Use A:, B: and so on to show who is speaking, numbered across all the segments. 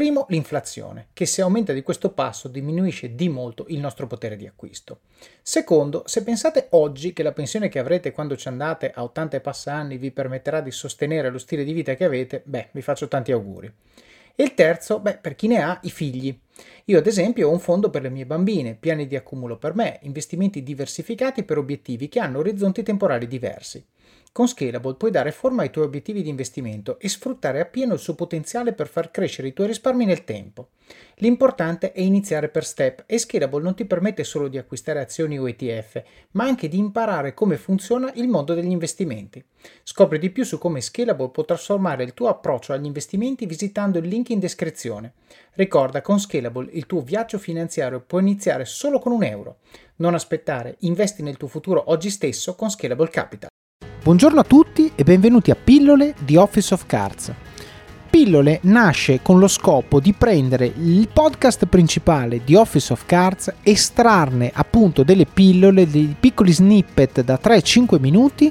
A: Primo, l'inflazione, che se aumenta di questo passo diminuisce di molto il nostro potere di acquisto. Secondo, se pensate oggi che la pensione che avrete quando ci andate a 80 e passa anni vi permetterà di sostenere lo stile di vita che avete, beh, vi faccio tanti auguri. E il terzo, beh, per chi ne ha, i figli. Io ad esempio ho un fondo per le mie bambine, piani di accumulo per me, investimenti diversificati per obiettivi che hanno orizzonti temporali diversi. Con Scalable puoi dare forma ai tuoi obiettivi di investimento e sfruttare appieno il suo potenziale per far crescere i tuoi risparmi nel tempo. L'importante è iniziare per step e Scalable non ti permette solo di acquistare azioni o ETF, ma anche di imparare come funziona il mondo degli investimenti. Scopri di più su come Scalable può trasformare il tuo approccio agli investimenti visitando il link in descrizione. Ricorda, con Scalable il tuo viaggio finanziario può iniziare solo con un euro. Non aspettare, investi nel tuo futuro oggi stesso con Scalable Capital. Buongiorno a tutti e benvenuti a Pillole di Office of Cards. Pillole nasce con lo scopo di prendere il podcast principale di Office of Cards, estrarne appunto delle pillole, dei piccoli snippet da 3-5 minuti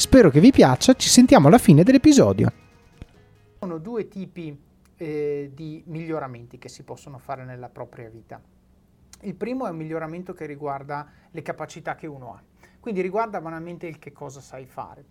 A: Spero che vi piaccia, ci sentiamo alla fine dell'episodio. Sono due tipi eh, di miglioramenti che si possono fare nella propria vita. Il primo è un miglioramento che riguarda le capacità che uno ha, quindi riguarda banalmente il che cosa sai fare.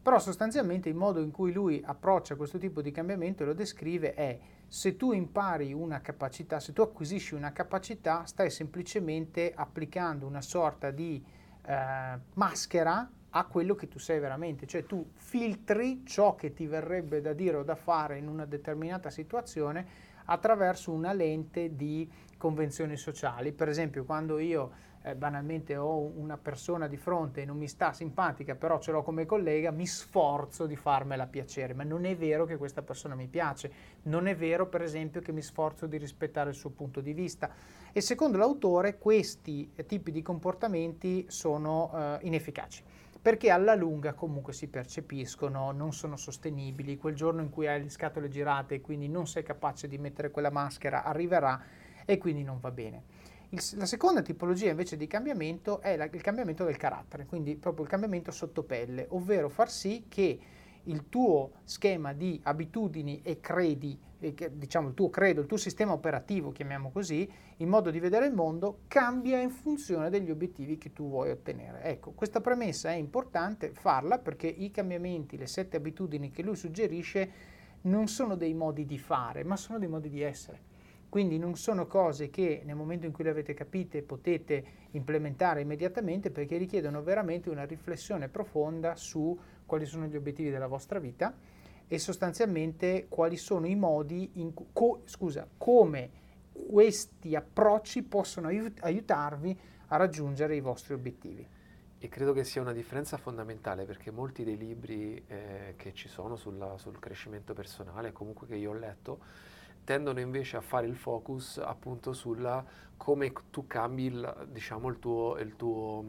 A: Però sostanzialmente il modo in cui lui approccia questo tipo di cambiamento e lo descrive è se tu impari una capacità, se tu acquisisci una capacità, stai semplicemente applicando una sorta di eh, maschera a quello che tu sei veramente, cioè tu filtri ciò che ti verrebbe da dire o da fare in una determinata situazione attraverso una lente di convenzioni sociali. Per esempio, quando io eh, banalmente ho una persona di fronte e non mi sta simpatica, però ce l'ho come collega, mi sforzo di farmela piacere, ma non è vero che questa persona mi piace, non è vero per esempio che mi sforzo di rispettare il suo punto di vista. E secondo l'autore questi tipi di comportamenti sono eh, inefficaci perché alla lunga comunque si percepiscono, non sono sostenibili, quel giorno in cui hai le scatole girate e quindi non sei capace di mettere quella maschera arriverà e quindi non va bene. Il, la seconda tipologia invece di cambiamento è la, il cambiamento del carattere, quindi proprio il cambiamento sotto pelle, ovvero far sì che il tuo schema di abitudini e credi, diciamo il tuo credo, il tuo sistema operativo, chiamiamo così, il modo di vedere il mondo cambia in funzione degli obiettivi che tu vuoi ottenere. Ecco, questa premessa è importante farla perché i cambiamenti, le sette abitudini che lui suggerisce non sono dei modi di fare, ma sono dei modi di essere. Quindi non sono cose che nel momento in cui le avete capite potete implementare immediatamente perché richiedono veramente una riflessione profonda su quali sono gli obiettivi della vostra vita e sostanzialmente quali sono i modi, in, co, scusa, come questi approcci possono aiutarvi a raggiungere i vostri obiettivi.
B: E credo che sia una differenza fondamentale perché molti dei libri eh, che ci sono sulla, sul crescimento personale, comunque che io ho letto, tendono invece a fare il focus appunto sulla come tu cambi il, diciamo, il tuo, il tuo,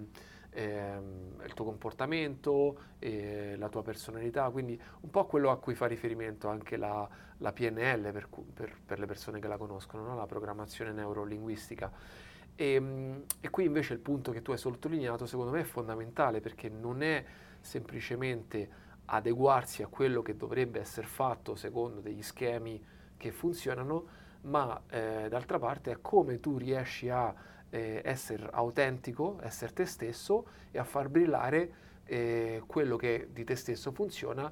B: ehm, il tuo comportamento, eh, la tua personalità, quindi un po' quello a cui fa riferimento anche la, la PNL per, per, per, le persone che la conoscono, no? la programmazione neurolinguistica. E, ehm, e qui invece il punto che tu hai sottolineato secondo me è fondamentale perché non è semplicemente adeguarsi a quello che dovrebbe essere fatto secondo degli schemi che funzionano, ma eh, d'altra parte è come tu riesci a eh, essere autentico, essere te stesso e a far brillare eh, quello che di te stesso funziona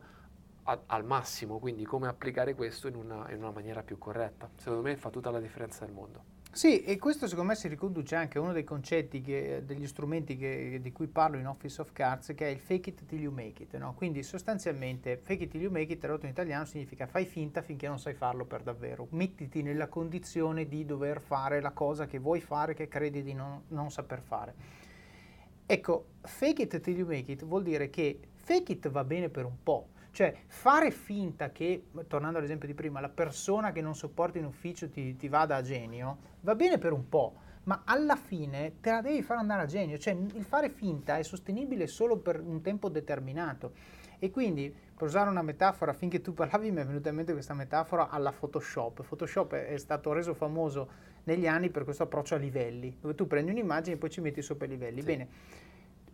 B: a, al massimo, quindi come applicare questo in una, in una maniera più corretta. Secondo me fa tutta la differenza del mondo.
A: Sì, e questo secondo me si riconduce anche a uno dei concetti, che, degli strumenti che, di cui parlo in Office of Cards, che è il fake it till you make it. No? Quindi sostanzialmente fake it till you make it, tradotto in italiano, significa fai finta finché non sai farlo per davvero. Mettiti nella condizione di dover fare la cosa che vuoi fare, che credi di non, non saper fare. Ecco, fake it till you make it vuol dire che fake it va bene per un po', cioè, fare finta che, tornando all'esempio di prima, la persona che non sopporta in ufficio ti, ti vada a genio, va bene per un po', ma alla fine te la devi far andare a genio. Cioè, il fare finta è sostenibile solo per un tempo determinato. E quindi, per usare una metafora, finché tu parlavi mi è venuta in mente questa metafora alla Photoshop. Photoshop è stato reso famoso negli anni per questo approccio a livelli, dove tu prendi un'immagine e poi ci metti sopra i livelli. Sì. Bene,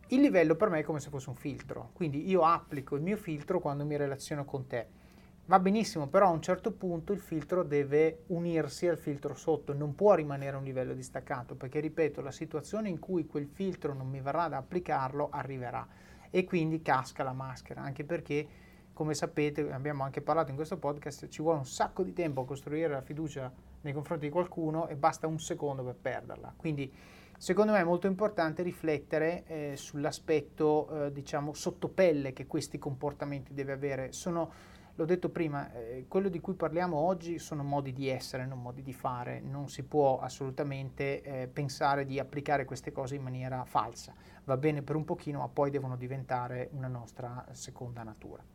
A: il livello per me è come se fosse un filtro, quindi io applico il mio filtro quando mi relaziono con te. Va benissimo, però a un certo punto il filtro deve unirsi al filtro sotto, non può rimanere a un livello distaccato, perché ripeto, la situazione in cui quel filtro non mi verrà da applicarlo arriverà e quindi casca la maschera, anche perché come sapete, abbiamo anche parlato in questo podcast, ci vuole un sacco di tempo a costruire la fiducia nei confronti di qualcuno e basta un secondo per perderla. Quindi Secondo me è molto importante riflettere eh, sull'aspetto, eh, diciamo, sottopelle che questi comportamenti deve avere. Sono, l'ho detto prima, eh, quello di cui parliamo oggi sono modi di essere, non modi di fare. Non si può assolutamente eh, pensare di applicare queste cose in maniera falsa. Va bene per un pochino, ma poi devono diventare una nostra seconda natura.